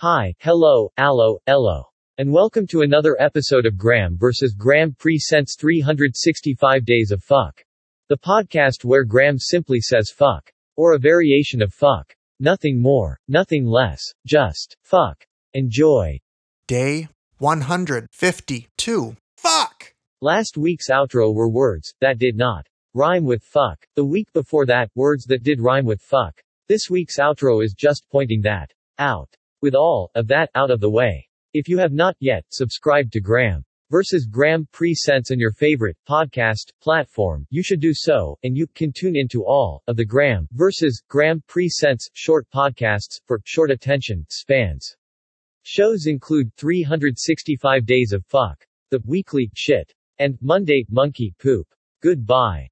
Hi, hello, allo, ello. And welcome to another episode of Graeme vs. Graeme Presents 365 Days of Fuck. The podcast where Graeme simply says fuck. Or a variation of fuck. Nothing more, nothing less, just fuck. Enjoy. Day 152. Fuck! Last week's outro were words that did not rhyme with fuck. The week before that, words that did rhyme with fuck. This week's outro is just pointing that out. With all of that out of the way. If you have not yet subscribed to Graeme versus Graeme Presents on your favorite podcast platform, you should do so, and you can tune into all of the Graeme versus Graeme Presents short podcasts for short attention spans. Shows include 365 Days of Fuck, The Weekly Shit, and Monday Monkey Poop. Goodbye.